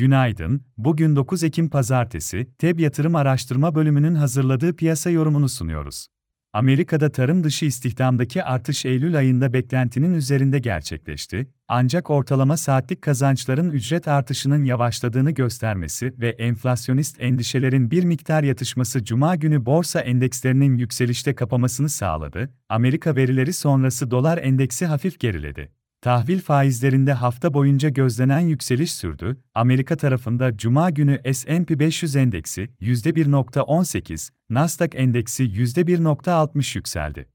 Günaydın, bugün 9 Ekim Pazartesi, TEB Yatırım Araştırma Bölümünün hazırladığı piyasa yorumunu sunuyoruz. Amerika'da tarım dışı istihdamdaki artış Eylül ayında beklentinin üzerinde gerçekleşti, ancak ortalama saatlik kazançların ücret artışının yavaşladığını göstermesi ve enflasyonist endişelerin bir miktar yatışması Cuma günü borsa endekslerinin yükselişte kapamasını sağladı, Amerika verileri sonrası dolar endeksi hafif geriledi. Tahvil faizlerinde hafta boyunca gözlenen yükseliş sürdü. Amerika tarafında Cuma günü S&P 500 endeksi %1.18, Nasdaq endeksi %1.60 yükseldi.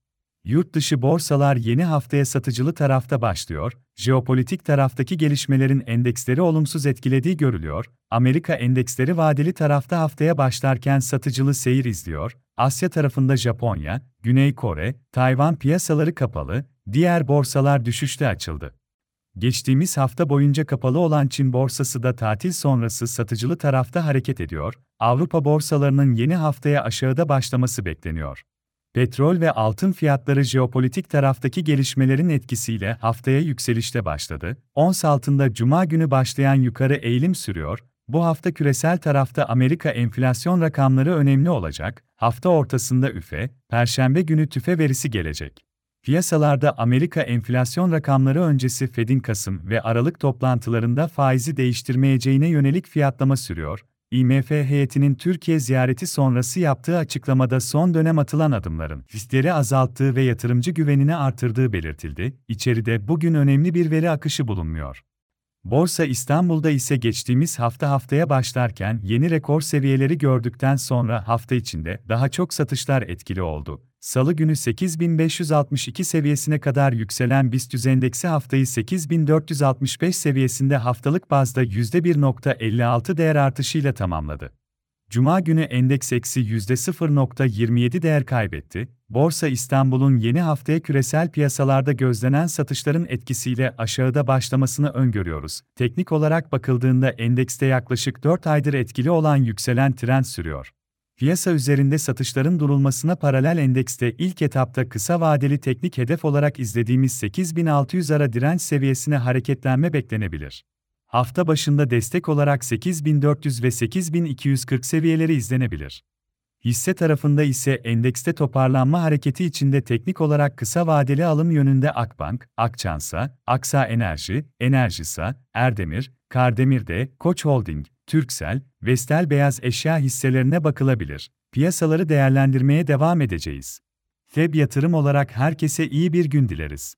Yurt dışı borsalar yeni haftaya satıcılı tarafta başlıyor, jeopolitik taraftaki gelişmelerin endeksleri olumsuz etkilediği görülüyor, Amerika endeksleri vadeli tarafta haftaya başlarken satıcılı seyir izliyor, Asya tarafında Japonya, Güney Kore, Tayvan piyasaları kapalı, diğer borsalar düşüşte açıldı. Geçtiğimiz hafta boyunca kapalı olan Çin borsası da tatil sonrası satıcılı tarafta hareket ediyor, Avrupa borsalarının yeni haftaya aşağıda başlaması bekleniyor. Petrol ve altın fiyatları jeopolitik taraftaki gelişmelerin etkisiyle haftaya yükselişte başladı. Ons altında cuma günü başlayan yukarı eğilim sürüyor. Bu hafta küresel tarafta Amerika enflasyon rakamları önemli olacak. Hafta ortasında üfe, perşembe günü tüfe verisi gelecek. Piyasalarda Amerika enflasyon rakamları öncesi Fed'in Kasım ve Aralık toplantılarında faizi değiştirmeyeceğine yönelik fiyatlama sürüyor. IMF heyetinin Türkiye ziyareti sonrası yaptığı açıklamada son dönem atılan adımların riskleri azalttığı ve yatırımcı güvenini artırdığı belirtildi. İçeride bugün önemli bir veri akışı bulunmuyor. Borsa İstanbul'da ise geçtiğimiz hafta haftaya başlarken yeni rekor seviyeleri gördükten sonra hafta içinde daha çok satışlar etkili oldu. Salı günü 8562 seviyesine kadar yükselen BIST endeksi haftayı 8465 seviyesinde haftalık bazda %1.56 değer artışıyla tamamladı. Cuma günü endeks eksi %0.27 değer kaybetti. Borsa İstanbul'un yeni haftaya küresel piyasalarda gözlenen satışların etkisiyle aşağıda başlamasını öngörüyoruz. Teknik olarak bakıldığında endekste yaklaşık 4 aydır etkili olan yükselen trend sürüyor. Piyasa üzerinde satışların durulmasına paralel endekste ilk etapta kısa vadeli teknik hedef olarak izlediğimiz 8600 ara direnç seviyesine hareketlenme beklenebilir. Hafta başında destek olarak 8400 ve 8240 seviyeleri izlenebilir. Hisse tarafında ise endekste toparlanma hareketi içinde teknik olarak kısa vadeli alım yönünde Akbank, Akçansa, Aksa Enerji, Enerjisa, Erdemir, Kardemir'de, Koç Holding, Türksel, Vestel beyaz eşya hisselerine bakılabilir. Piyasaları değerlendirmeye devam edeceğiz. FEB yatırım olarak herkese iyi bir gün dileriz.